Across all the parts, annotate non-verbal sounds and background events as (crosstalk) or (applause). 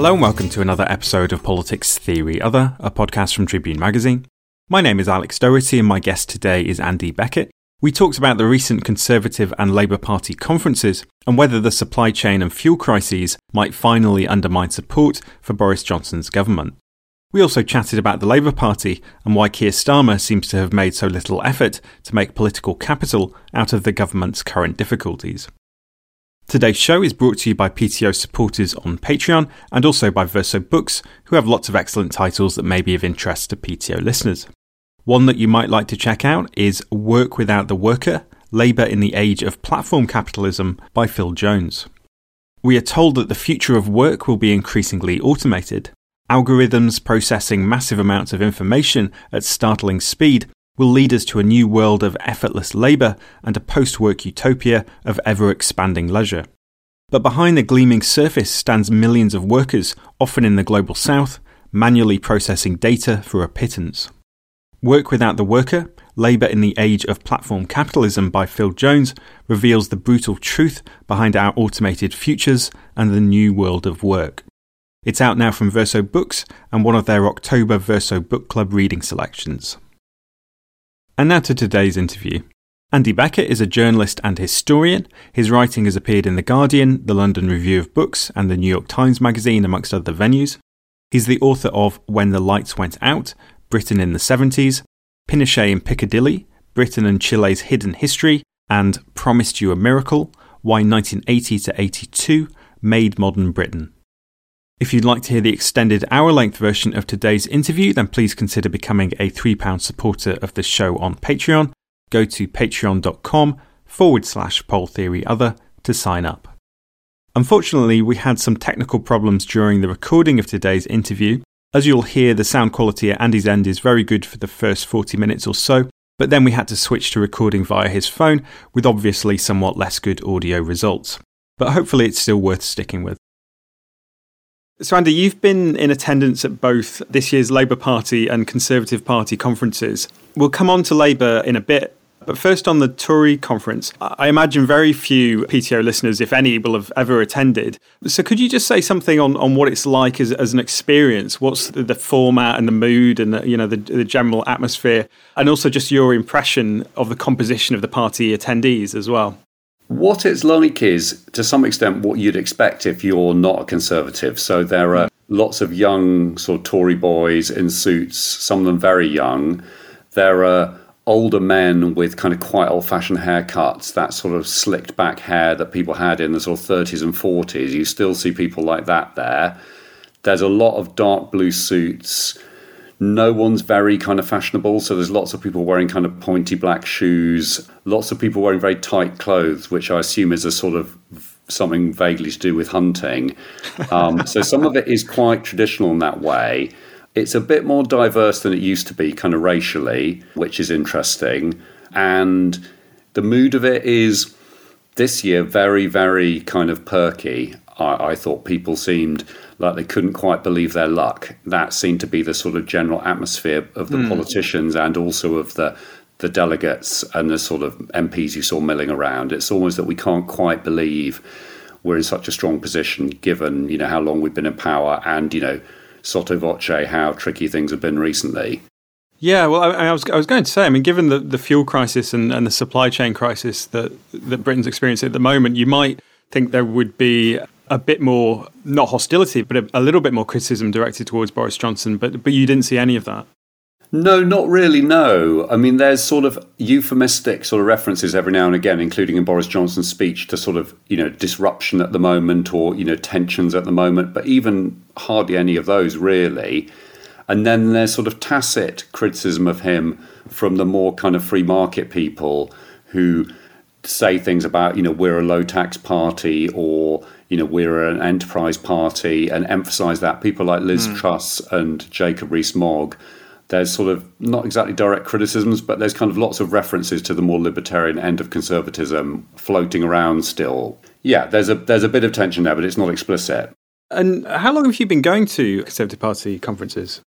Hello and welcome to another episode of Politics Theory Other, a podcast from Tribune Magazine. My name is Alex Doherty and my guest today is Andy Beckett. We talked about the recent Conservative and Labour Party conferences and whether the supply chain and fuel crises might finally undermine support for Boris Johnson's government. We also chatted about the Labour Party and why Keir Starmer seems to have made so little effort to make political capital out of the government's current difficulties. Today's show is brought to you by PTO supporters on Patreon and also by Verso Books, who have lots of excellent titles that may be of interest to PTO listeners. One that you might like to check out is Work Without the Worker Labour in the Age of Platform Capitalism by Phil Jones. We are told that the future of work will be increasingly automated. Algorithms processing massive amounts of information at startling speed will lead us to a new world of effortless labour and a post work utopia of ever expanding leisure. But behind the gleaming surface stands millions of workers, often in the global south, manually processing data for a pittance. Work Without the Worker Labour in the Age of Platform Capitalism by Phil Jones reveals the brutal truth behind our automated futures and the new world of work. It's out now from Verso Books and one of their October Verso Book Club reading selections. And now to today's interview. Andy Beckett is a journalist and historian. His writing has appeared in The Guardian, the London Review of Books, and the New York Times Magazine, amongst other venues. He's the author of When the Lights Went Out, Britain in the 70s, Pinochet in Piccadilly, Britain and Chile's Hidden History, and Promised You a Miracle, Why 1980 to 82 Made Modern Britain. If you'd like to hear the extended hour length version of today's interview, then please consider becoming a £3 supporter of the show on Patreon. Go to patreon.com forward slash poll theory other to sign up. Unfortunately, we had some technical problems during the recording of today's interview. As you'll hear, the sound quality at Andy's end is very good for the first 40 minutes or so, but then we had to switch to recording via his phone with obviously somewhat less good audio results. But hopefully, it's still worth sticking with. So, Andy, you've been in attendance at both this year's Labour Party and Conservative Party conferences. We'll come on to Labour in a bit, but first on the Tory conference, I imagine very few PTO listeners, if any, will have ever attended. So, could you just say something on, on what it's like as, as an experience? What's the, the format and the mood and the, you know the, the general atmosphere, and also just your impression of the composition of the party attendees as well? What it's like is, to some extent, what you'd expect if you're not a conservative. So there are lots of young sort of Tory boys in suits, some of them very young. There are older men with kind of quite old fashioned haircuts, that sort of slicked back hair that people had in the sort of 30s and 40s. You still see people like that there. There's a lot of dark blue suits no one's very kind of fashionable. So there's lots of people wearing kind of pointy black shoes, lots of people wearing very tight clothes, which I assume is a sort of something vaguely to do with hunting. Um, so some of it is quite traditional in that way. It's a bit more diverse than it used to be, kind of racially, which is interesting. And the mood of it is this year very, very kind of perky. I, I thought people seemed like they couldn't quite believe their luck. That seemed to be the sort of general atmosphere of the mm. politicians and also of the the delegates and the sort of MPs you saw milling around. It's almost that we can't quite believe we're in such a strong position given you know how long we've been in power and you know sotto voce how tricky things have been recently. Yeah, well, I, I, was I was going to say, I mean, given the, the fuel crisis and, and the supply chain crisis that that Britain's experiencing at the moment, you might think there would be a bit more not hostility, but a, a, little bit more criticism directed towards Boris Johnson. But but you didn't see any of that. No, not really. No, I mean, there's sort of euphemistic sort of references every now and again, including in Boris Johnson's speech, to sort of you know disruption at the moment or you know tensions at the moment. But even hardly any of those really. And then there's sort of tacit criticism of him from the more kind of free market people who say things about you know we're a low tax party or you know we're an enterprise party and emphasize that people like Liz mm. Truss and Jacob Rees-Mogg there's sort of not exactly direct criticisms, but there's kind of lots of references to the more libertarian end of conservatism floating around still. Yeah, there's a there's a bit of tension there, but it's not explicit. And how long have you been going to Conservative Party conferences?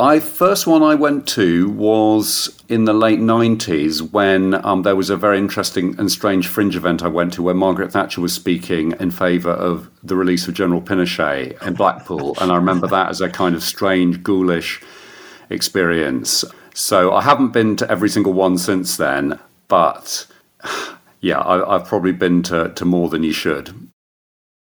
I first one I went to was in the late nineties when um, there was a very interesting and strange fringe event I went to where Margaret Thatcher was speaking in favour of the release of General Pinochet in Blackpool, (laughs) and I remember that as a kind of strange, ghoulish experience. So I haven't been to every single one since then, but yeah, I, have probably been to, to more than you should.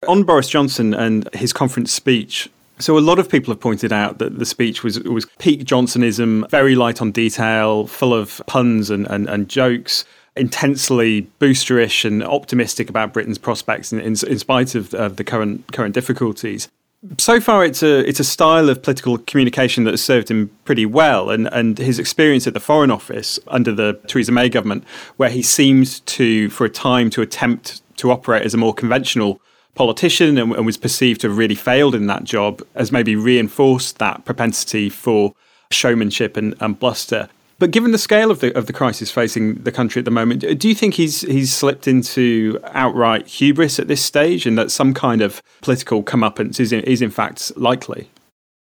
On Boris Johnson and his conference speech, so a lot of people have pointed out that the speech was was peak Johnsonism, very light on detail, full of puns and, and, and jokes intensely boosterish and optimistic about Britain's prospects in, in, in spite of uh, the current current difficulties. So far it's a it's a style of political communication that has served him pretty well and and his experience at the foreign office under the Theresa May government where he seemed to for a time to attempt to operate as a more conventional politician and, and was perceived to have really failed in that job has maybe reinforced that propensity for showmanship and, and bluster but given the scale of the of the crisis facing the country at the moment, do you think he's he's slipped into outright hubris at this stage, and that some kind of political comeuppance is in, is in fact likely?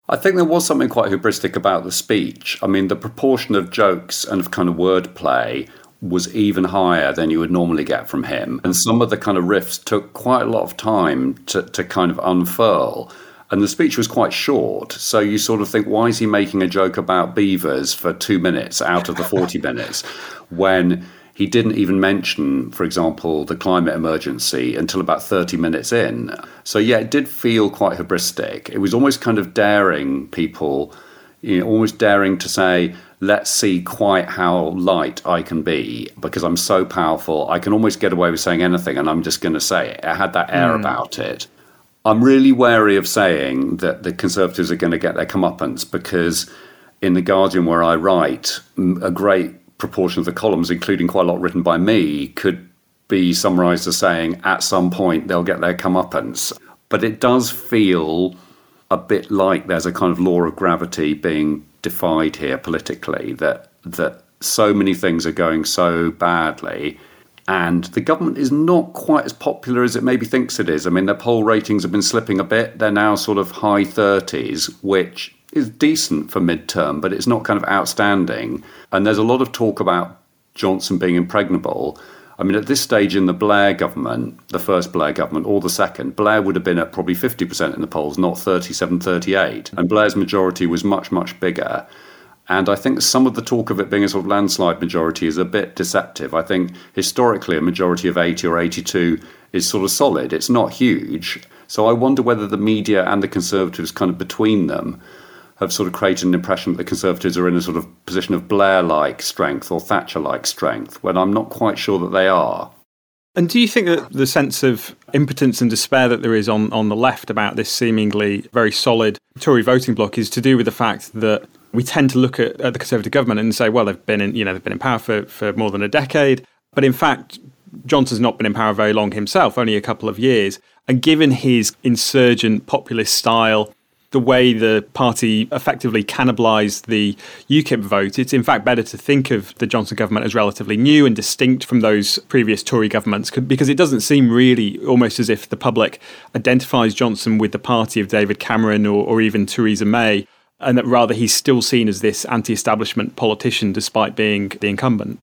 I think there was something quite hubristic about the speech. I mean, the proportion of jokes and of kind of wordplay was even higher than you would normally get from him. And some of the kind of riffs took quite a lot of time to, to kind of unfurl. And the speech was quite short. So you sort of think, why is he making a joke about beavers for two minutes out of the 40 (laughs) minutes when he didn't even mention, for example, the climate emergency until about 30 minutes in? So, yeah, it did feel quite hubristic. It was almost kind of daring people, you know, almost daring to say, let's see quite how light I can be because I'm so powerful. I can almost get away with saying anything and I'm just going to say it. I had that air mm. about it. I'm really wary of saying that the Conservatives are going to get their comeuppance because in The Guardian, where I write, a great proportion of the columns, including quite a lot written by me, could be summarised as saying at some point they'll get their comeuppance. But it does feel a bit like there's a kind of law of gravity being defied here politically, that, that so many things are going so badly and the government is not quite as popular as it maybe thinks it is. I mean, their poll ratings have been slipping a bit. They're now sort of high 30s, which is decent for midterm, but it's not kind of outstanding. And there's a lot of talk about Johnson being impregnable. I mean, at this stage in the Blair government, the first Blair government or the second, Blair would have been at probably 50% in the polls, not 37, 38. And Blair's majority was much, much bigger. And I think some of the talk of it being a sort of landslide majority is a bit deceptive. I think historically a majority of 80 or 82 is sort of solid. It's not huge. So I wonder whether the media and the Conservatives, kind of between them, have sort of created an impression that the Conservatives are in a sort of position of Blair like strength or Thatcher like strength, when I'm not quite sure that they are. And do you think that the sense of impotence and despair that there is on, on the left about this seemingly very solid Tory voting bloc is to do with the fact that we tend to look at, at, the Conservative government and say, well, they've been in, you know, they've been in power for, for more than a decade. But in fact, Johnson's not been in power very long himself, only a couple of years. And given his insurgent populist style, the way the party effectively cannibalised the UKIP vote, it's in fact better to think of the Johnson government as relatively new and distinct from those previous Tory governments because it doesn't seem really almost as if the public identifies Johnson with the party of David Cameron or, or even Theresa May and that rather he's still seen as this anti establishment politician despite being the incumbent.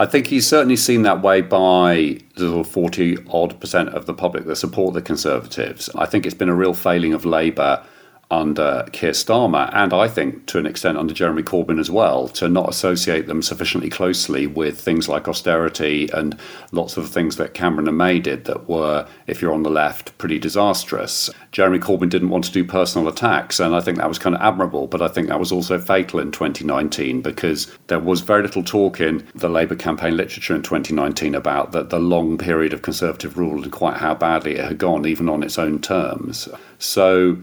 I think he's certainly seen that way by the 40 odd percent of the public that support the Conservatives. I think it's been a real failing of Labour under Keir Starmer, and I think to an extent under Jeremy Corbyn as well, to not associate them sufficiently closely with things like austerity and lots of things that Cameron and May did that were, if you're on the left, pretty disastrous. Jeremy Corbyn didn't want to do personal attacks, and I think that was kind of admirable, but I think that was also fatal in 2019 because there was very little talk in the Labour campaign literature in 2019 about the, the long period of Conservative rule and quite how badly it had gone, even on its own terms. So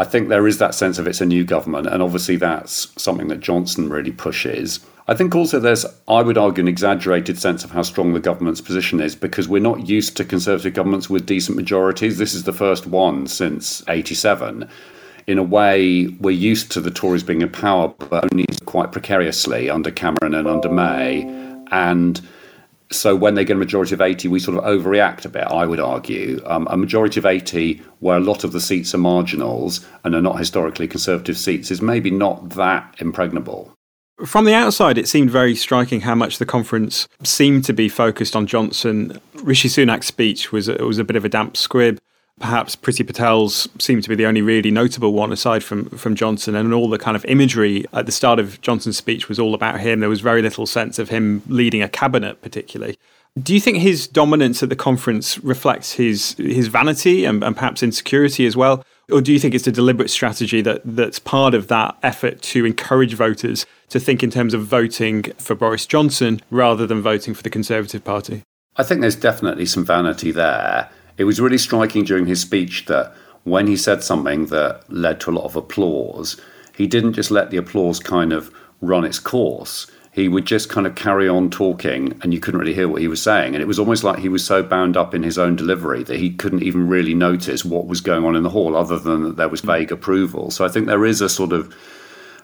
I think there is that sense of it's a new government, and obviously that's something that Johnson really pushes. I think also there's, I would argue, an exaggerated sense of how strong the government's position is because we're not used to Conservative governments with decent majorities. This is the first one since 87. In a way, we're used to the Tories being in power, but only quite precariously under Cameron and under May. And so when they get a majority of 80, we sort of overreact a bit, I would argue. Um, a majority of 80, where a lot of the seats are marginals and are not historically conservative seats, is maybe not that impregnable. From the outside, it seemed very striking how much the conference seemed to be focused on Johnson. Rishi Sunak's speech was, was a bit of a damp squib perhaps Priti Patel's seemed to be the only really notable one aside from from Johnson and all the kind of imagery at the start of Johnson's speech was all about him. There was very little sense of him leading a cabinet particularly. Do you think his dominance at the conference reflects his his vanity and, and perhaps insecurity as well? Or do you think it's a deliberate strategy that that's part of that effort to encourage voters to think in terms of voting for Boris Johnson rather than voting for the Conservative Party? I think there's definitely some vanity there it was really striking during his speech that when he said something that led to a lot of applause, he didn't just let the applause kind of run its course. He would just kind of carry on talking, and you couldn't really hear what he was saying. And it was almost like he was so bound up in his own delivery that he couldn't even really notice what was going on in the hall, other than that there was vague approval. So I think there is a sort of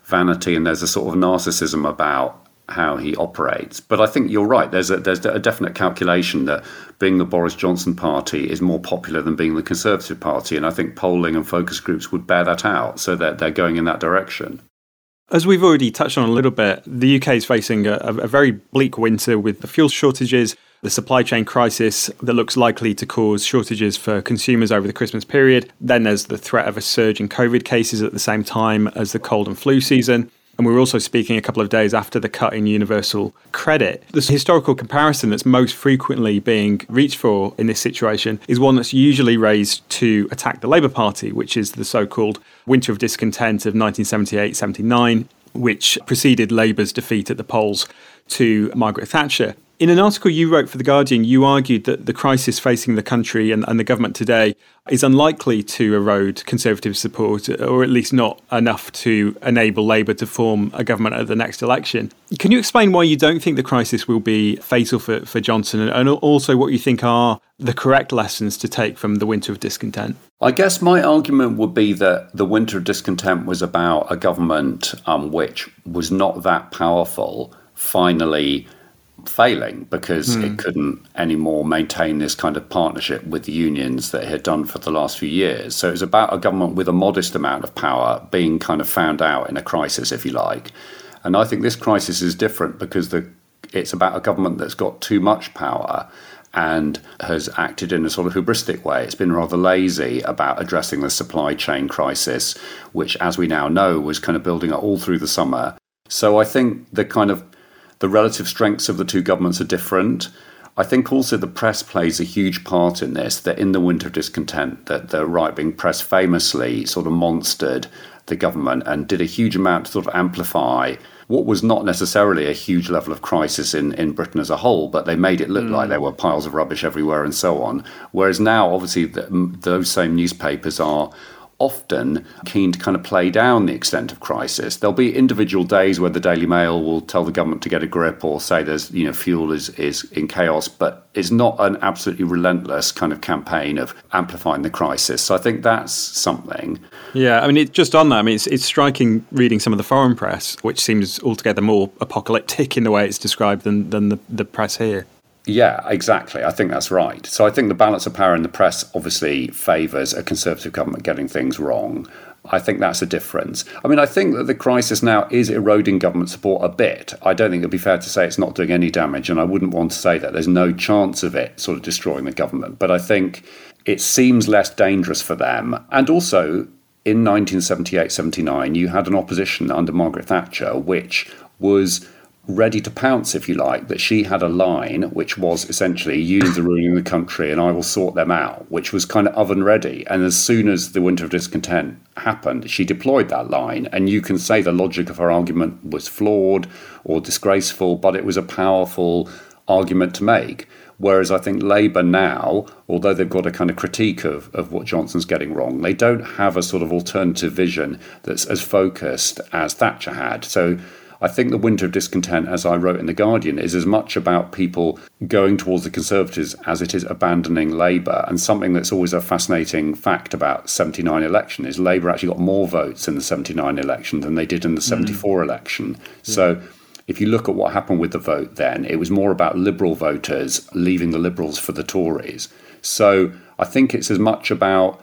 vanity and there's a sort of narcissism about how he operates. But I think you're right. There's a there's a definite calculation that being the Boris Johnson party is more popular than being the Conservative Party, and I think polling and focus groups would bear that out, so that they're going in that direction. As we've already touched on a little bit, the UK is facing a, a very bleak winter with the fuel shortages, the supply chain crisis that looks likely to cause shortages for consumers over the Christmas period. Then there's the threat of a surge in COVID cases at the same time as the cold and flu season. And we were also speaking a couple of days after the cut in universal credit. The historical comparison that's most frequently being reached for in this situation is one that's usually raised to attack the Labour Party, which is the so called winter of discontent of 1978 79, which preceded Labour's defeat at the polls to Margaret Thatcher. In an article you wrote for The Guardian, you argued that the crisis facing the country and, and, the government today is unlikely to erode Conservative support, or at least not enough to enable Labour to form a government at the next election. Can you explain why you don't think the crisis will be fatal for, for Johnson, and also what you think are the correct lessons to take from the winter of discontent? I guess my argument would be that the winter of discontent was about a government um, which was not that powerful finally failing because mm. it hmm. couldn't anymore maintain this kind of partnership with the unions that it had done for the last few years. So it was about a government with a modest amount of power being kind of found out in a crisis, if you like. And I think this crisis is different because the, it's about a government that's got too much power and has acted in a sort of hubristic way. It's been rather lazy about addressing the supply chain crisis, which, as we now know, was kind of building up all through the summer. So I think the kind of the relative strengths of the two governments are different. I think also the press plays a huge part in this. That in the winter of discontent, that the right wing press famously sort of monstered the government and did a huge amount to sort of amplify what was not necessarily a huge level of crisis in, in Britain as a whole, but they made it look mm. like there were piles of rubbish everywhere and so on. Whereas now, obviously, the, those same newspapers are often keen to kind of play down the extent of crisis. There'll be individual days where the Daily Mail will tell the government to get a grip or say there's, you know, fuel is, is in chaos, but it's not an absolutely relentless kind of campaign of amplifying the crisis. So I think that's something. Yeah, I mean, it, just on that, I mean, it's, it's striking reading some of the foreign press, which seems altogether more apocalyptic (laughs) in the way it's described than, than the, the press here. Yeah, exactly. I think that's right. So I think the balance of power in the press obviously favours a Conservative government getting things wrong. I think that's a difference. I mean, I think that the crisis now is eroding government support a bit. I don't think it'd be fair to say it's not doing any damage, and I wouldn't want to say that there's no chance of it sort of destroying the government. But I think it seems less dangerous for them. And also, in 1978 79, you had an opposition under Margaret Thatcher, which was ready to pounce, if you like, that she had a line which was essentially unions are ruling the country and I will sort them out, which was kind of oven ready. And as soon as the winter of discontent happened, she deployed that line. And you can say the logic of her argument was flawed or disgraceful, but it was a powerful argument to make. Whereas I think Labour now, although they've got a kind of critique of, of what Johnson's getting wrong, they don't have a sort of alternative vision that's as focused as Thatcher had. So I think the winter of discontent, as I wrote in The Guardian, is as much about people going towards the Conservatives as it is abandoning Labour. And something that's always a fascinating fact about 79 election is Labour actually got more votes in the 79 election than they did in the 74 mm. election. So if you look at what happened with the vote then, it was more about Liberal voters leaving the Liberals for the Tories. So I think it's as much about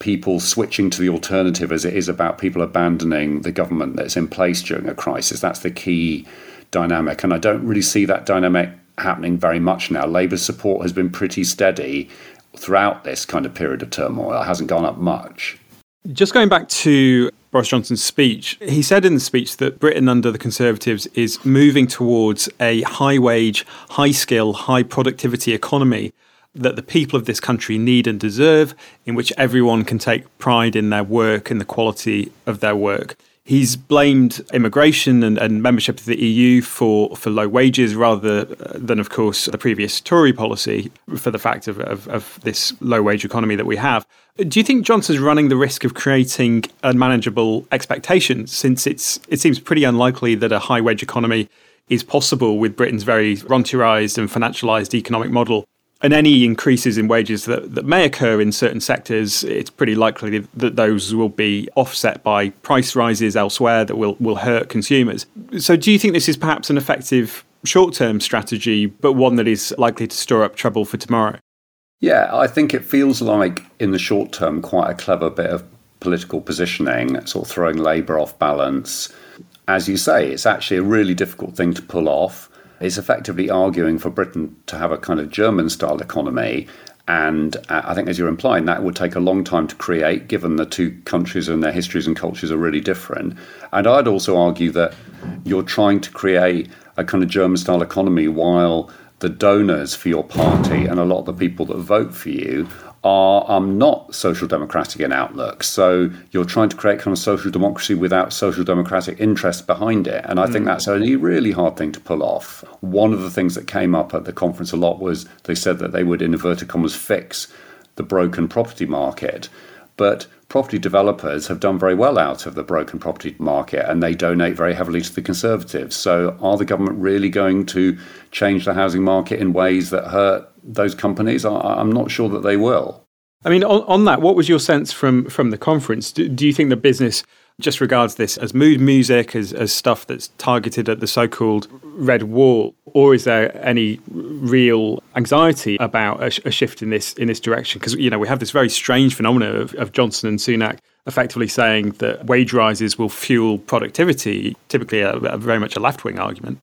people switching to the alternative as it is about people abandoning the government that's in place during a crisis. That's the key dynamic. And I don't really see that dynamic happening very much now. Labour's support has been pretty steady throughout this kind of period of turmoil, it hasn't gone up much. Just going back to Boris Johnson's speech, he said in the speech that Britain under the Conservatives is moving towards a high wage, high skill, high productivity economy that the people of this country need and deserve, in which everyone can take pride in their work and the quality of their work. He's blamed immigration and, and, membership of the EU for, for low wages rather uh, than, of course, the previous Tory policy for the fact of, of, of this low wage economy that we have. Do you think Johnson's running the risk of creating unmanageable expectations since it's, it seems pretty unlikely that a high wage economy is possible with Britain's very rentierised and financialised economic model? And any increases in wages that, that may occur in certain sectors, it's pretty likely that those will be offset by price rises elsewhere that will, will hurt consumers. So, do you think this is perhaps an effective short term strategy, but one that is likely to store up trouble for tomorrow? Yeah, I think it feels like in the short term quite a clever bit of political positioning, sort of throwing Labour off balance. As you say, it's actually a really difficult thing to pull off is effectively arguing for Britain to have a kind of German style economy. And uh, I think, as you're implying, that would take a long time to create, given the two countries and their histories and cultures are really different. And I'd also argue that you're trying to create a kind of German style economy while the donors for your party and a lot of the people that vote for you are um, not social democratic in outlook. So you're trying to create kind of social democracy without social democratic interests behind it. And I mm. think that's a really hard thing to pull off. One of the things that came up at the conference a lot was they said that they would, in inverted commas, fix the broken property market. But property developers have done very well out of the broken property market and they donate very heavily to the Conservatives. So, are the government really going to change the housing market in ways that hurt those companies? I'm not sure that they will. I mean, on, on that, what was your sense from, from the conference? Do, do you think the business just regards this as mood music, as, as stuff that's targeted at the so called red wall? Or is there any real anxiety about a, a shift in this in this direction? Because you know we have this very strange phenomenon of, of Johnson and Sunak effectively saying that wage rises will fuel productivity, typically a, a very much a left wing argument.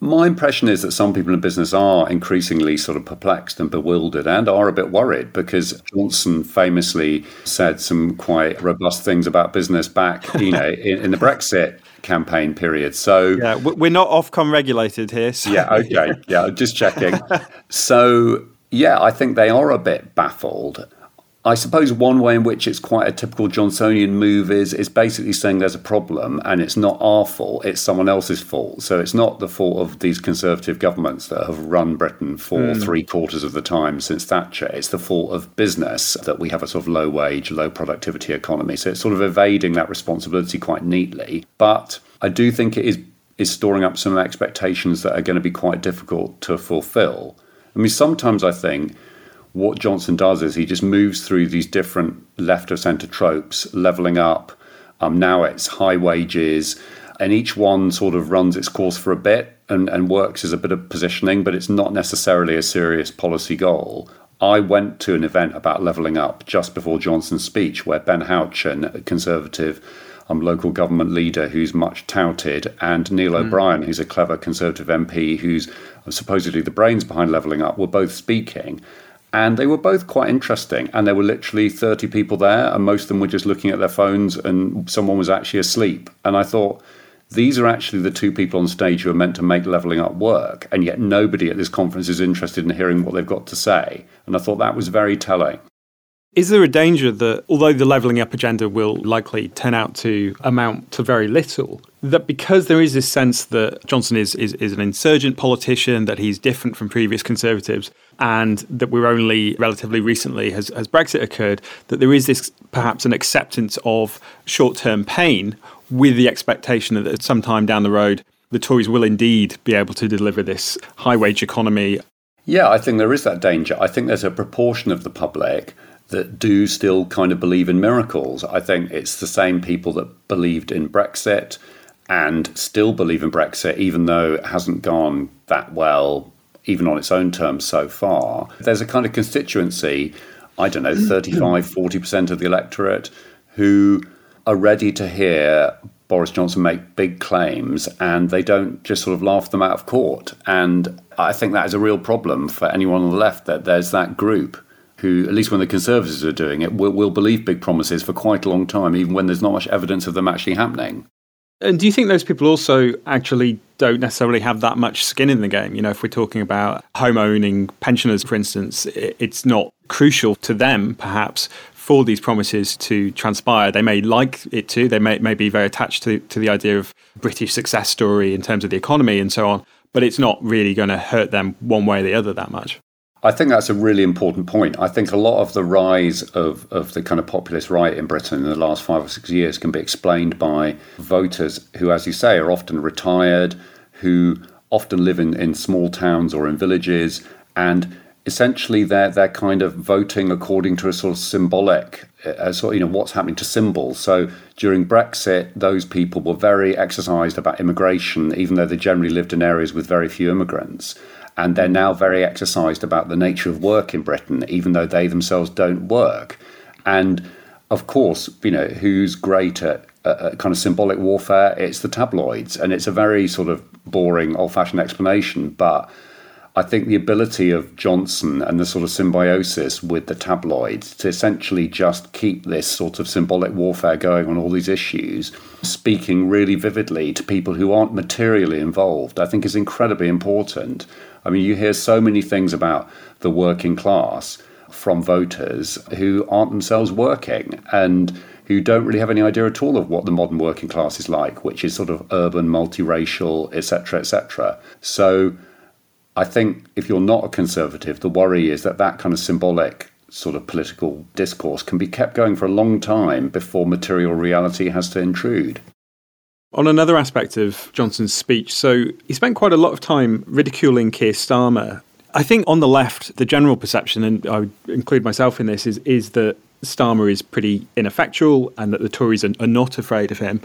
My impression is that some people in business are increasingly sort of perplexed and bewildered and are a bit worried because Johnson famously said some quite robust things about business back, you know, (laughs) in, in the Brexit campaign period. So yeah, we're not Ofcom regulated here. So. Yeah, okay, yeah, just checking. (laughs) so yeah, I think they are a bit baffled. I suppose one way in which it's quite a typical Johnsonian move is is basically saying there's a problem and it's not our fault, it's someone else's fault. So it's not the fault of these conservative governments that have run Britain for mm. three quarters of the time since Thatcher. It's the fault of business that we have a sort of low wage, low productivity economy. So it's sort of evading that responsibility quite neatly. But I do think it is is storing up some expectations that are going to be quite difficult to fulfill. I mean, sometimes I think what Johnson does is he just moves through these different left of centre tropes, levelling up. Um, now it's high wages, and each one sort of runs its course for a bit and, and works as a bit of positioning, but it's not necessarily a serious policy goal. I went to an event about levelling up just before Johnson's speech, where Ben Houchen, a Conservative um, local government leader who's much touted, and Neil mm. O'Brien, who's a clever Conservative MP who's supposedly the brains behind levelling up, were both speaking. And they were both quite interesting. And there were literally 30 people there, and most of them were just looking at their phones, and someone was actually asleep. And I thought, these are actually the two people on stage who are meant to make levelling up work, and yet nobody at this conference is interested in hearing what they've got to say. And I thought that was very telling. Is there a danger that, although the levelling up agenda will likely turn out to amount to very little, that because there is this sense that Johnson is, is, is an insurgent politician, that he's different from previous Conservatives, and that we're only relatively recently has, has Brexit occurred, that there is this perhaps an acceptance of short term pain with the expectation that at some time down the road, the Tories will indeed be able to deliver this high wage economy. Yeah, I think there is that danger. I think there's a proportion of the public that do still kind of believe in miracles. I think it's the same people that believed in Brexit and still believe in Brexit, even though it hasn't gone that well, even on its own terms so far. There's a kind of constituency, I don't know, 35, 40% of the electorate who are ready to hear Boris Johnson make big claims and they don't just sort of laugh them out of court. And I think that is a real problem for anyone on the left that there's that group who, at least when the Conservatives are doing it, will, will believe big promises for quite a long time, even when there's not much evidence of them actually happening. And do you think those people also actually don't necessarily have that much skin in the game? You know, if we're talking about home owning pensioners, for instance, it's not crucial to them, perhaps, for these promises to transpire. They may like it to, they may, may be very attached to, to the idea of British success story in terms of the economy and so on, but it's not really going to hurt them one way or the other that much. I think that's a really important point. I think a lot of the rise of, of the kind of populist right in Britain in the last five or six years can be explained by voters who, as you say, are often retired, who often live in, in small towns or in villages, and essentially they're they're kind of voting according to a sort of symbolic uh, sort you know what's happening to symbols. So during Brexit, those people were very exercised about immigration, even though they generally lived in areas with very few immigrants and they're now very exercised about the nature of work in Britain, even though they themselves don't work. And of course, you know, who's great at, at kind of symbolic warfare? It's the tabloids, and it's a very sort of boring, old-fashioned explanation, but. I think the ability of Johnson and the sort of symbiosis with the tabloids to essentially just keep this sort of symbolic warfare going on all these issues, speaking really vividly to people who aren't materially involved, I think is incredibly important. I mean, you hear so many things about the working class from voters who aren't themselves working and who don't really have any idea at all of what the modern working class is like, which is sort of urban, multiracial, etc., etc. So I think if you're not a conservative, the worry is that that kind of symbolic sort of political discourse can be kept going for a long time before material reality has to intrude. On another aspect of Johnson's speech, so he spent quite a lot of time ridiculing Keir Starmer. I think on the left, the general perception, and I would include myself in this, is, is that Starmer is pretty ineffectual and that the Tories are, are not afraid of him.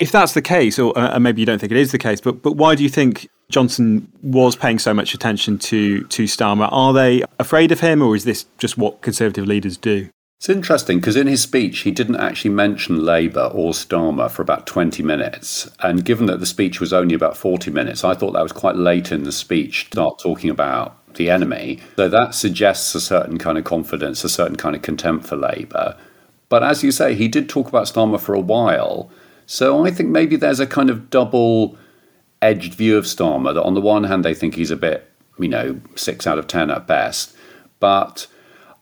If that's the case, or uh, maybe you don't think it is the case, but but why do you think Johnson was paying so much attention to to Starmer? Are they afraid of him, or is this just what Conservative leaders do? It's interesting because in his speech, he didn't actually mention Labour or Starmer for about 20 minutes. And given that the speech was only about 40 minutes, I thought that was quite late in the speech to start talking about the enemy. So that suggests a certain kind of confidence, a certain kind of contempt for Labour. But as you say, he did talk about Starmer for a while. So I think maybe there's a kind of double edged view of Starmer that on the one hand, they think he's a bit, you know, six out of 10 at best. But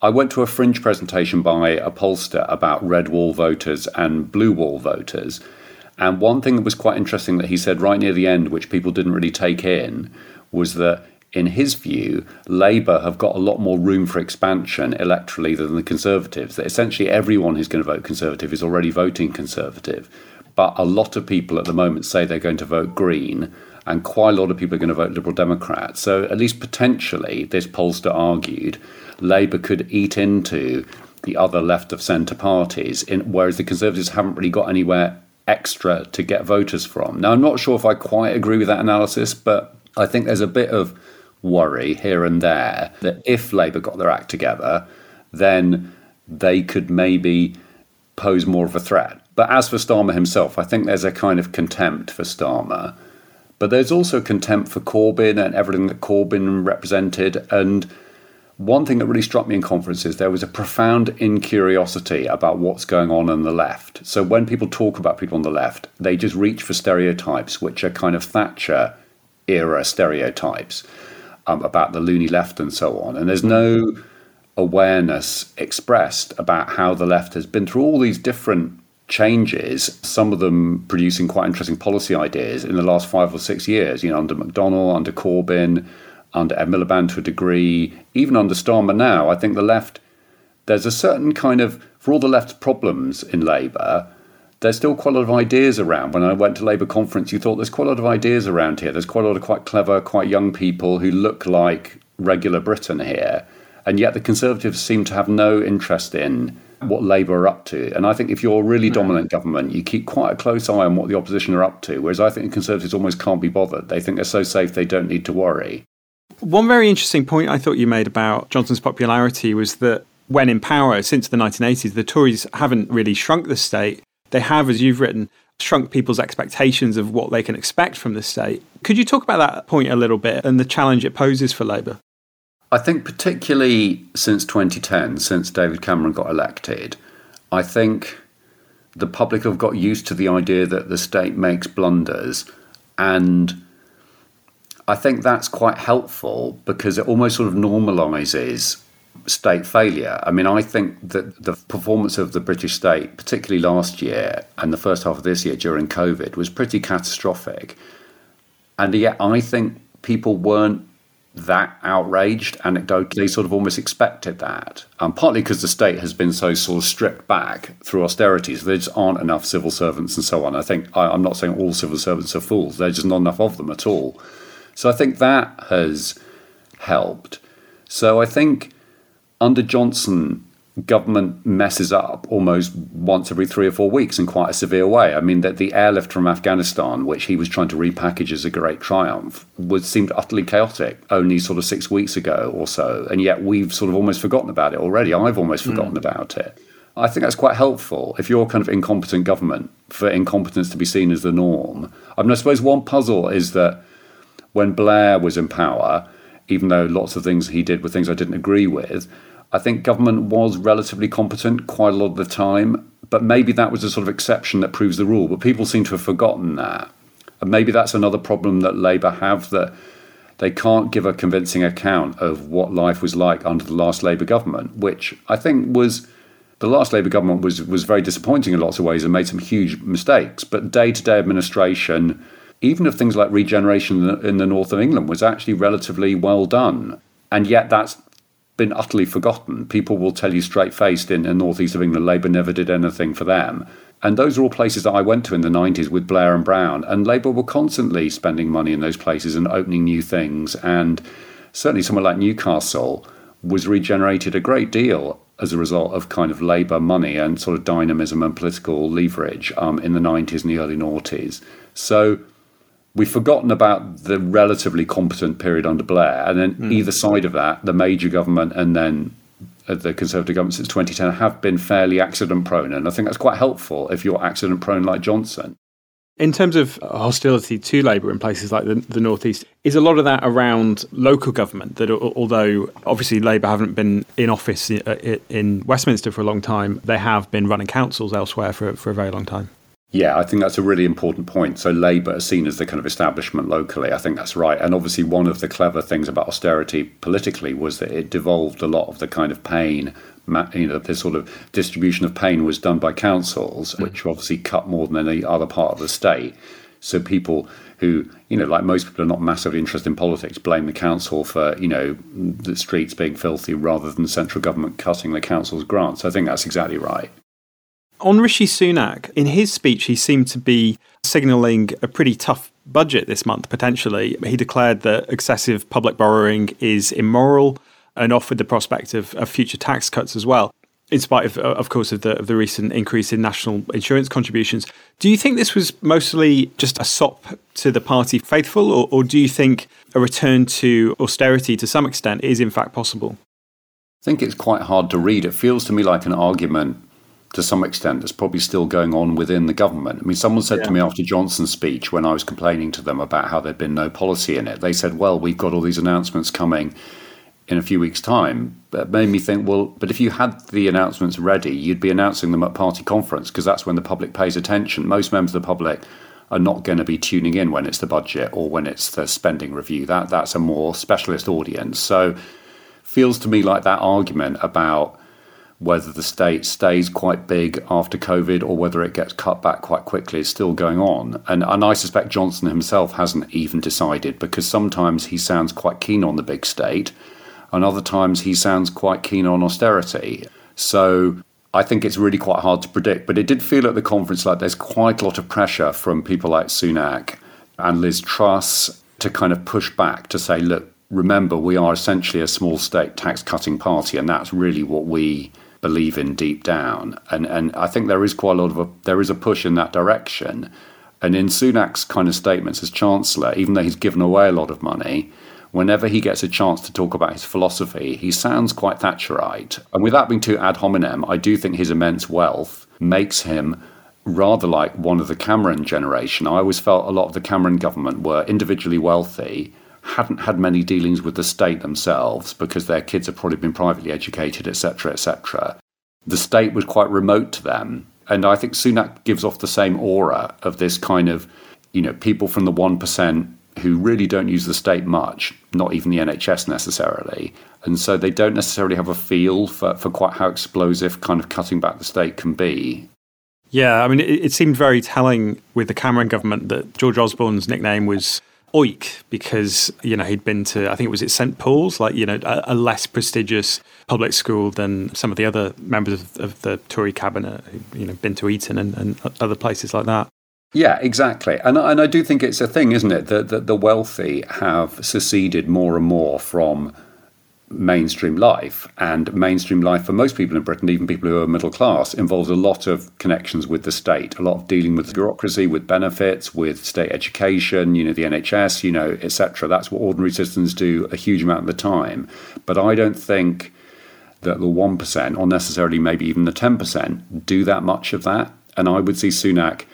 I went to a fringe presentation by a pollster about red wall voters and blue wall voters. And one thing that was quite interesting that he said right near the end, which people didn't really take in, was that in his view, Labour have got a lot more room for expansion electorally than the Conservatives. That essentially everyone who's going to vote Conservative is already voting Conservative. But a lot of people at the moment say they're going to vote Green, and quite a lot of people are going to vote Liberal Democrat. So, at least potentially, this pollster argued Labour could eat into the other left of centre parties, in, whereas the Conservatives haven't really got anywhere extra to get voters from. Now, I'm not sure if I quite agree with that analysis, but I think there's a bit of worry here and there that if Labour got their act together, then they could maybe pose more of a threat. But as for Starmer himself, I think there's a kind of contempt for Starmer. But there's also contempt for Corbyn and everything that Corbyn represented. And one thing that really struck me in conferences, there was a profound incuriosity about what's going on on the left. So when people talk about people on the left, they just reach for stereotypes, which are kind of Thatcher era stereotypes um, about the loony left and so on. And there's no awareness expressed about how the left has been through all these different changes, some of them producing quite interesting policy ideas in the last five or six years, you know, under McDonnell, under Corbyn, under Ed Miliband to a degree, even under Starmer now. I think the left, there's a certain kind of, for all the left's problems in Labour, there's still quite a lot of ideas around. When I went to Labour conference, you thought there's quite a lot of ideas around here. There's quite a lot of quite clever, quite young people who look like regular Britain here. And yet the Conservatives seem to have no interest in what Labour are up to. And I think if you're a really dominant government, you keep quite a close eye on what the opposition are up to. Whereas I think the Conservatives almost can't be bothered. They think they're so safe they don't need to worry. One very interesting point I thought you made about Johnson's popularity was that when in power since the 1980s, the Tories haven't really shrunk the state. They have, as you've written, shrunk people's expectations of what they can expect from the state. Could you talk about that point a little bit and the challenge it poses for Labour? I think, particularly since 2010, since David Cameron got elected, I think the public have got used to the idea that the state makes blunders. And I think that's quite helpful because it almost sort of normalizes state failure. I mean, I think that the performance of the British state, particularly last year and the first half of this year during COVID, was pretty catastrophic. And yet, I think people weren't that outraged anecdotally sort of almost expected that. Um, partly because the state has been so sort of stripped back through austerities. There just aren't enough civil servants and so on. I think I, i'm not saying all civil servants are fools. There's just not enough of them at all. So i think that has helped. So i think under johnson government messes up almost once every three or four weeks in quite a severe way. I mean, that the airlift from Afghanistan, which he was trying to repackage as a great triumph, was seemed utterly chaotic only sort of six weeks ago or so, and yet we've sort of almost forgotten about it already. I've almost forgotten mm. about it. I think that's quite helpful if you're kind of incompetent government for incompetence to be seen as the norm. I mean, I suppose one puzzle is that when Blair was in power, even though lots of things he did were things I didn't agree with, I think government was relatively competent quite a lot of the time, but maybe that was a sort of exception that proves the rule. But people seem to have forgotten that. And maybe that's another problem that Labour have that they can't give a convincing account of what life was like under the last Labour government, which I think was the last Labour government was was very disappointing in lots of ways and made some huge mistakes. But day to day administration, even of things like regeneration in the, in the north of England, was actually relatively well done. And yet that's been utterly forgotten. People will tell you straight faced in the northeast of England, Labour never did anything for them. And those are all places that I went to in the 90s with Blair and Brown. And Labour were constantly spending money in those places and opening new things. And certainly somewhere like Newcastle was regenerated a great deal as a result of kind of Labour money and sort of dynamism and political leverage um, in the 90s and the early noughties. So we've forgotten about the relatively competent period under Blair, and then mm. either side of that, the major government and then uh, the Conservative government since 2010 have been fairly accident prone, and I think that's quite helpful if you're accident prone like Johnson. In terms of hostility to Labour in places like the, the Northeast, is a lot of that around local government? That although obviously Labour haven't been in office uh, in Westminster for a long time, they have been running councils elsewhere for, for a very long time. Yeah, I think that's a really important point. So Labour is seen as the kind of establishment locally. I think that's right. And obviously, one of the clever things about austerity politically was that it devolved a lot of the kind of pain. You know, this sort of distribution of pain was done by councils, mm. which obviously cut more than any other part of the state. So people who, you know, like most people are not massively interested in politics, blame the council for, you know, the streets being filthy rather than the central government cutting the council's grants. I think that's exactly right. On Rishi Sunak, in his speech, he seemed to be signalling a pretty tough budget this month, potentially. He declared that excessive public borrowing is immoral and offered the prospect of, of future tax cuts as well, in spite of, of course, of the, of the recent increase in national insurance contributions. Do you think this was mostly just a sop to the party faithful, or, or do you think a return to austerity to some extent is in fact possible? I think it's quite hard to read. It feels to me like an argument to some extent that's probably still going on within the government. I mean, someone said yeah. to me after Johnson's speech when I was complaining to them about how there'd been no policy in it, they said, well, we've got all these announcements coming in a few weeks' time. That made me think, well, but if you had the announcements ready, you'd be announcing them at party conference because that's when the public pays attention. Most members of the public are not going to be tuning in when it's the budget or when it's the spending review. That that's a more specialist audience. So feels to me like that argument about whether the state stays quite big after COVID or whether it gets cut back quite quickly is still going on. And, and I suspect Johnson himself hasn't even decided because sometimes he sounds quite keen on the big state and other times he sounds quite keen on austerity. So I think it's really quite hard to predict. But it did feel at the conference like there's quite a lot of pressure from people like Sunak and Liz Truss to kind of push back to say, look, remember, we are essentially a small state tax cutting party, and that's really what we believe in deep down. And and I think there is quite a lot of a, there is a push in that direction. And in Sunak's kind of statements as Chancellor, even though he's given away a lot of money, whenever he gets a chance to talk about his philosophy, he sounds quite Thatcherite. And without being too ad hominem, I do think his immense wealth makes him rather like one of the Cameron generation. I always felt a lot of the Cameron government were individually wealthy hadn't had many dealings with the state themselves because their kids have probably been privately educated, etc., etc. The state was quite remote to them. And I think Sunak gives off the same aura of this kind of, you know, people from the 1% who really don't use the state much, not even the NHS necessarily. And so they don't necessarily have a feel for, for quite how explosive kind of cutting back the state can be. Yeah, I mean, it, it seemed very telling with the Cameron government that George Osborne's nickname was oik because you know he'd been to I think it was at St Paul's, like you know a, a less prestigious public school than some of the other members of, of the Tory cabinet, who you know been to Eton and, and other places like that. Yeah, exactly, and and I do think it's a thing, isn't it, that, that the wealthy have seceded more and more from mainstream life. And mainstream life for most people in Britain, even people who are middle class, involves a lot of connections with the state, a lot of dealing with bureaucracy, with benefits, with state education, you know, the NHS, you know, etc. That's what ordinary citizens do a huge amount of the time. But I don't think that the 1%, or necessarily maybe even the 10%, do that much of that. And I would see Sunak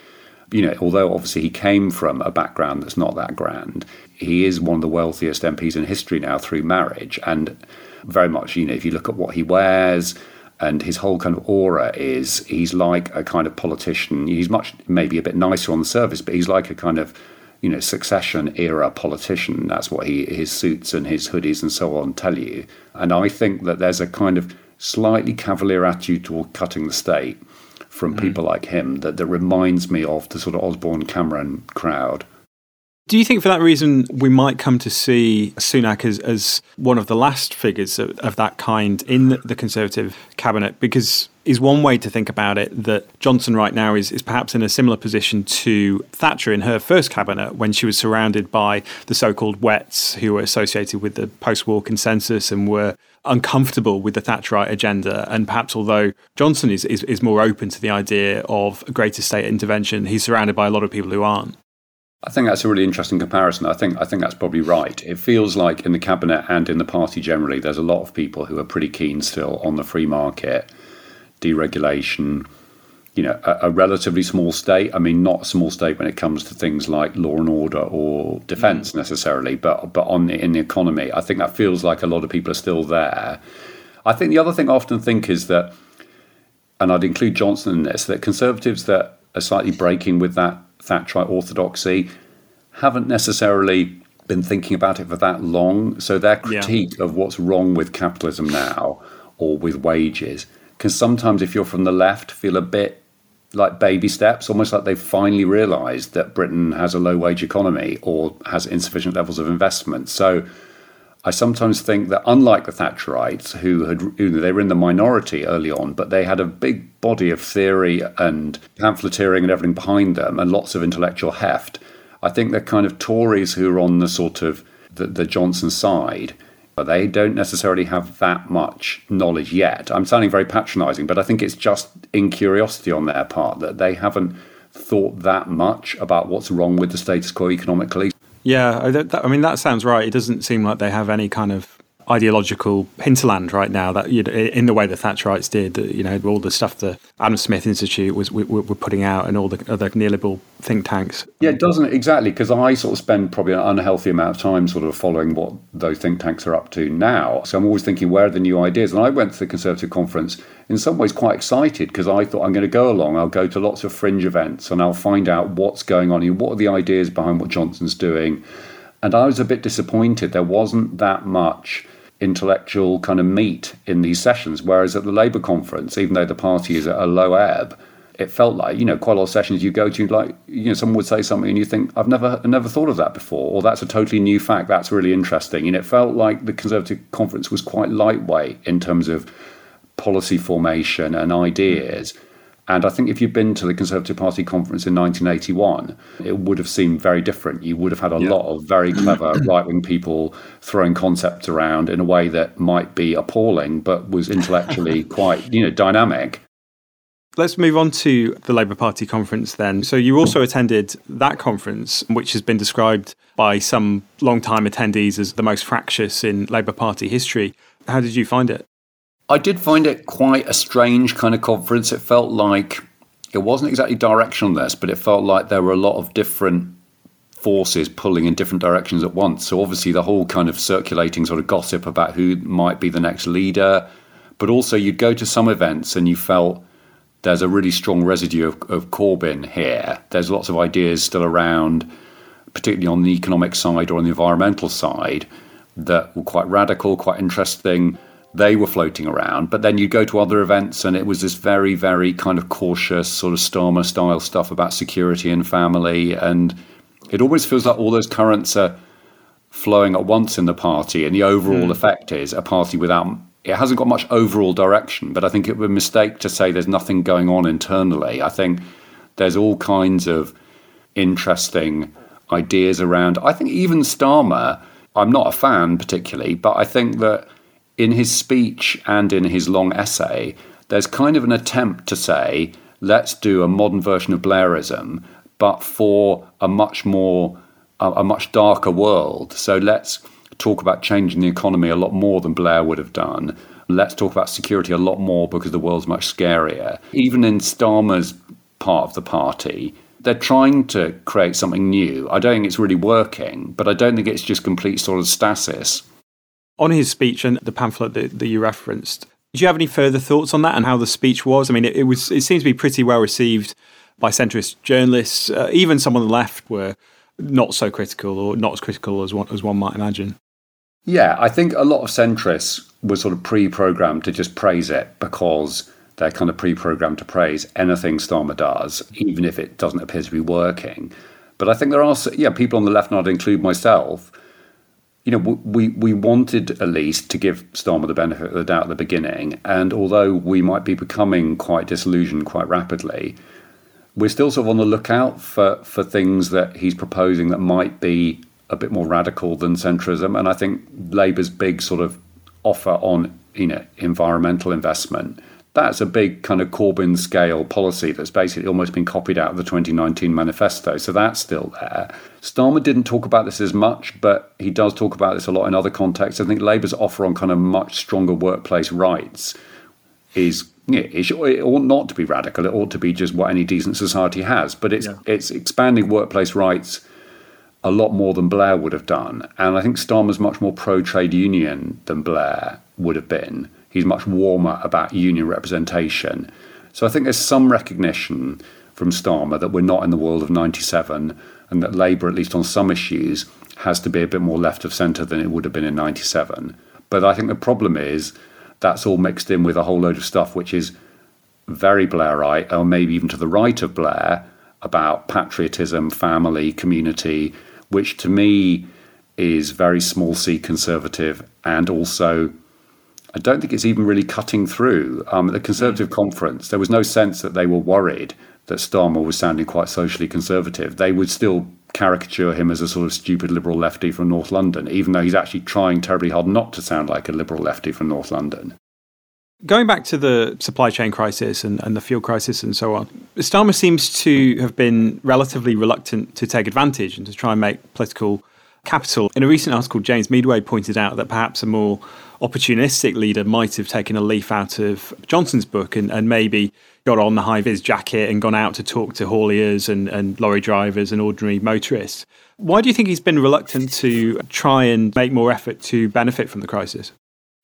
you know, although obviously he came from a background that's not that grand, he is one of the wealthiest MPs in history now through marriage. And very much, you know, if you look at what he wears and his whole kind of aura is he's like a kind of politician. He's much, maybe a bit nicer on the surface, but he's like a kind of, you know, succession era politician. That's what he, his suits and his hoodies and so on tell you. And I think that there's a kind of slightly cavalier attitude toward cutting the state from mm. people like him that, that reminds me of the sort of Osborne Cameron crowd. Do you think for that reason we might come to see Sunak as, as one of the last figures of, of that kind in the Conservative cabinet? Because is one way to think about it that Johnson right now is, is perhaps in a similar position to Thatcher in her first cabinet when she was surrounded by the so called wets who were associated with the post war consensus and were uncomfortable with the Thatcherite agenda. And perhaps although Johnson is, is, is more open to the idea of greater state intervention, he's surrounded by a lot of people who aren't. I think that's a really interesting comparison. I think I think that's probably right. It feels like in the cabinet and in the party generally, there's a lot of people who are pretty keen still on the free market, deregulation. You know, a, a relatively small state. I mean, not a small state when it comes to things like law and order or defence mm. necessarily, but but on the, in the economy, I think that feels like a lot of people are still there. I think the other thing I often think is that, and I'd include Johnson in this, that Conservatives that are slightly breaking with that Thatcherite orthodoxy haven't necessarily been thinking about it for that long. So their critique yeah. of what's wrong with capitalism now or with wages can sometimes, if you're from the left, feel a bit like baby steps, almost like they've finally realised that Britain has a low wage economy or has insufficient levels of investment. So I sometimes think that unlike the Thatcherites, who had you know, they were in the minority early on, but they had a big body of theory and pamphleteering and everything behind them, and lots of intellectual heft. I think they're kind of Tories who are on the sort of the, the Johnson side. They don't necessarily have that much knowledge yet. I'm sounding very patronising, but I think it's just in curiosity on their part that they haven't thought that much about what's wrong with the status quo economically. Yeah, I, that, I mean that sounds right. It doesn't seem like they have any kind of ideological hinterland right now that you know, in the way the Thatcherites did you know all the stuff the Adam Smith Institute was we, were putting out and all the other neoliberal think tanks. Yeah it doesn't exactly because I sort of spend probably an unhealthy amount of time sort of following what those think tanks are up to now. So I'm always thinking where are the new ideas? And I went to the Conservative conference in some ways quite excited because I thought I'm going to go along I'll go to lots of fringe events and I'll find out what's going on here. what are the ideas behind what Johnson's doing? And I was a bit disappointed there wasn't that much intellectual kind of meat in these sessions. Whereas at the Labour conference, even though the party is at a low ebb, it felt like you know quite a lot of sessions you go to like you know someone would say something and you think I've never never thought of that before or that's a totally new fact that's really interesting and it felt like the Conservative conference was quite lightweight in terms of policy formation and ideas. Mm-hmm and I think if you'd been to the Conservative Party conference in 1981, it would have seemed very different. You would have had a yeah. lot of very clever (clears throat) right wing people throwing concepts around in a way that might be appalling, but was intellectually (laughs) quite you know dynamic. Let's move on to the Labour Party conference then. So, you also attended that conference, which has been described by some long-time attendees as the most fractious in Labour Party history. How did you find it? I did find it quite a strange kind of conference. It felt like it wasn't exactly directionless, but it felt like there were a lot of different forces pulling in different directions at once. So obviously the whole kind of circulating sort of gossip about who might be the next leader, but also you'd go to some events and you felt there's a really strong residue of, of Corbyn here. There's lots of ideas still around, particularly on the economic side or on the environmental side, that were quite radical, quite interesting they were floating around. But then you'd go to other events and it was this very, very kind of cautious, sort of Starmer style stuff about security and family. And it always feels like all those currents are flowing at once in the party. And the overall mm. effect is a party without, it hasn't got much overall direction. But I think it would be a mistake to say there's nothing going on internally. I think there's all kinds of interesting ideas around. I think even Starmer, I'm not a fan particularly, but I think that in his speech and in his long essay, there's kind of an attempt to say, let's do a modern version of Blairism, but for a much more, a, a much darker world. So let's talk about changing the economy a lot more than Blair would have done. Let's talk about security a lot more because the world's much scarier. Even in Starmer's part of the party, they're trying to create something new. I don't think it's really working, but I don't think it's just complete sort of stasis on his speech and the pamphlet that, that you referenced, do you have any further thoughts on that and how the speech was? I mean, it, it was it seems to be pretty well received by centrist journalists. Uh, even some on the left were not so critical or not as critical as one, as one might imagine. Yeah, I think a lot of centrists were sort of pre-programmed to just praise it because they're kind of pre-programmed to praise anything Starmer does, even if it doesn't appear to be working. But I think there are, yeah, people on the left, I'd include myself, you know, we, we wanted at least to give Starmer the benefit of the doubt at the beginning. And although we might be becoming quite disillusioned quite rapidly, we're still sort of on the lookout for, for things that he's proposing that might be a bit more radical than centrism. And I think Labour's big sort of offer on you know environmental investment that's a big kind of Corbyn scale policy that's basically almost been copied out of the 2019 manifesto. So that's still there. Starmer didn't talk about this as much, but he does talk about this a lot in other contexts. I think Labour's offer on kind of much stronger workplace rights is yeah, it, should, it ought not to be radical. It ought to be just what any decent society has. But it's yeah. it's expanding workplace rights a lot more than Blair would have done. And I think Starmer's much more pro trade union than Blair would have been he's much warmer about union representation. So I think there's some recognition from Starmer that we're not in the world of 97 and that Labour, at least on some issues, has to be a bit more left of centre than it would have been in 97. But I think the problem is that's all mixed in with a whole load of stuff which is very Blairite, or maybe even to the right of Blair, about patriotism, family, community, which to me is very small c conservative and also I don't think it's even really cutting through. Um, at the Conservative mm. conference, there was no sense that they were worried that Starmer was sounding quite socially conservative. They would still caricature him as a sort of stupid liberal lefty from North London, even though he's actually trying terribly hard not to sound like a liberal lefty from North London. Going back to the supply chain crisis and, and the fuel crisis and so on, Starmer seems to have been relatively reluctant to take advantage and to try and make political Capital. In a recent article, James Meadway pointed out that perhaps a more opportunistic leader might have taken a leaf out of Johnson's book and, and maybe got on the high vis jacket and gone out to talk to hauliers and, and lorry drivers and ordinary motorists. Why do you think he's been reluctant to try and make more effort to benefit from the crisis?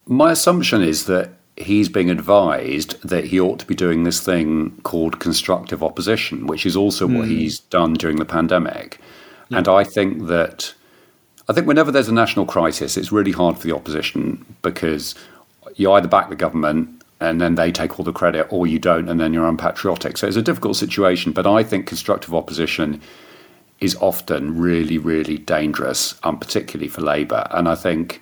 My assumption is that he's being advised that he ought to be doing this thing called constructive opposition, which is also mm. what hmm. he's done during the pandemic. Yeah. And I think that I think whenever there's a national crisis, it's really hard for the opposition because you either back the government and then they take all the credit, or you don't, and then you're unpatriotic. So it's a difficult situation. But I think constructive opposition is often really, really dangerous, um, particularly for Labour. And I think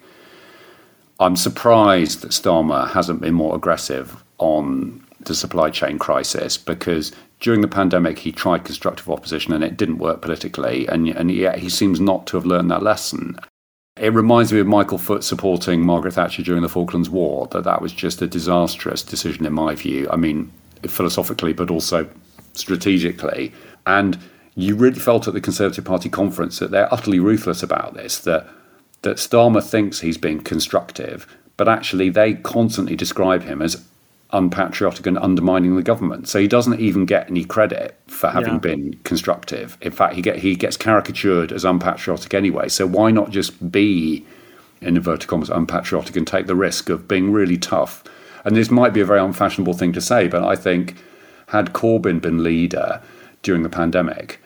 I'm surprised that Starmer hasn't been more aggressive on the supply chain crisis because during the pandemic he tried constructive opposition and it didn't work politically, and, and yet he seems not to have learned that lesson. It reminds me of Michael Foot supporting Margaret Thatcher during the Falklands War, that that was just a disastrous decision in my view. I mean, philosophically, but also strategically. And you really felt at the Conservative Party conference that they're utterly ruthless about this, that that Starmer thinks he's being constructive, but actually they constantly describe him as unpatriotic and undermining the government. So he doesn't even get any credit for having yeah. been constructive. In fact, he get he gets caricatured as unpatriotic anyway. So why not just be in inverted commas unpatriotic and take the risk of being really tough? And this might be a very unfashionable thing to say, but I think had Corbyn been leader during the pandemic,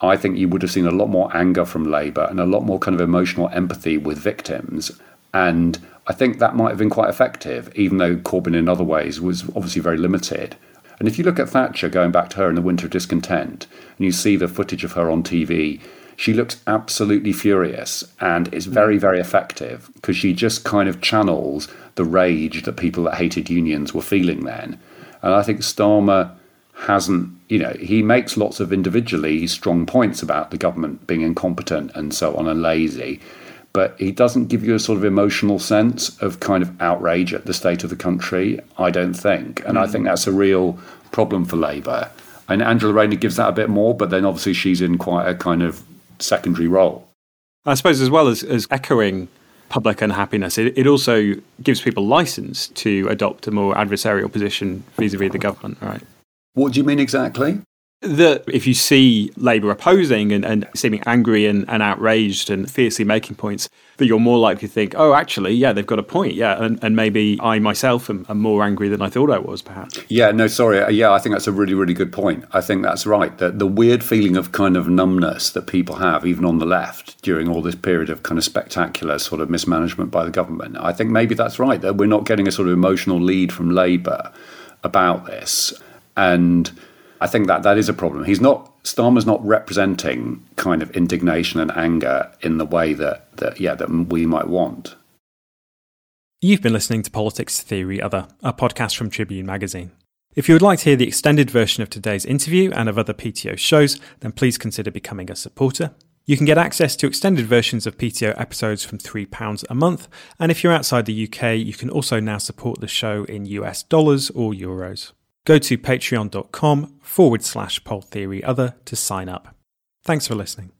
I think you would have seen a lot more anger from Labour and a lot more kind of emotional empathy with victims. And I think that might have been quite effective, even though Corbyn in other ways was obviously very limited. And if you look at Thatcher, going back to her in the Winter of Discontent, and you see the footage of her on TV, she looks absolutely furious and is very, very effective because she just kind of channels the rage that people that hated unions were feeling then. And I think Starmer hasn't, you know, he makes lots of individually strong points about the government being incompetent and so on and lazy, but he doesn't give you a sort of emotional sense of kind of outrage at the state of the country, I don't think. And mm. I think that's a real problem for Labour. And Angela Rayner gives that a bit more, but then obviously she's in quite a kind of secondary role. I suppose, as well as, as echoing public unhappiness, it, it also gives people license to adopt a more adversarial position vis a vis the government, right? What do you mean exactly? That if you see Labour opposing and, and seeming angry and, and outraged and fiercely making points, that you're more likely to think, oh, actually, yeah, they've got a point. Yeah. And, and maybe I myself am, am, more angry than I thought I was, perhaps. Yeah, no, sorry. Uh, yeah, I think that's a really, really good point. I think that's right. That the weird feeling of kind of numbness that people have, even on the left, during all this period of kind of spectacular sort of mismanagement by the government, I think maybe that's right. That we're not getting a sort of emotional lead from Labour about this. And I think that that is a problem. He's not Starmer's not representing kind of indignation and anger in the way that, that yeah that we might want. You've been listening to Politics Theory Other, a podcast from Tribune Magazine. If you would like to hear the extended version of today's interview and of other PTO shows, then please consider becoming a supporter. You can get access to extended versions of PTO episodes from £3 a month, and if you're outside the UK, you can also now support the show in US dollars or euros. Go to patreon.com forward slash pol theory other to sign up. Thanks for listening.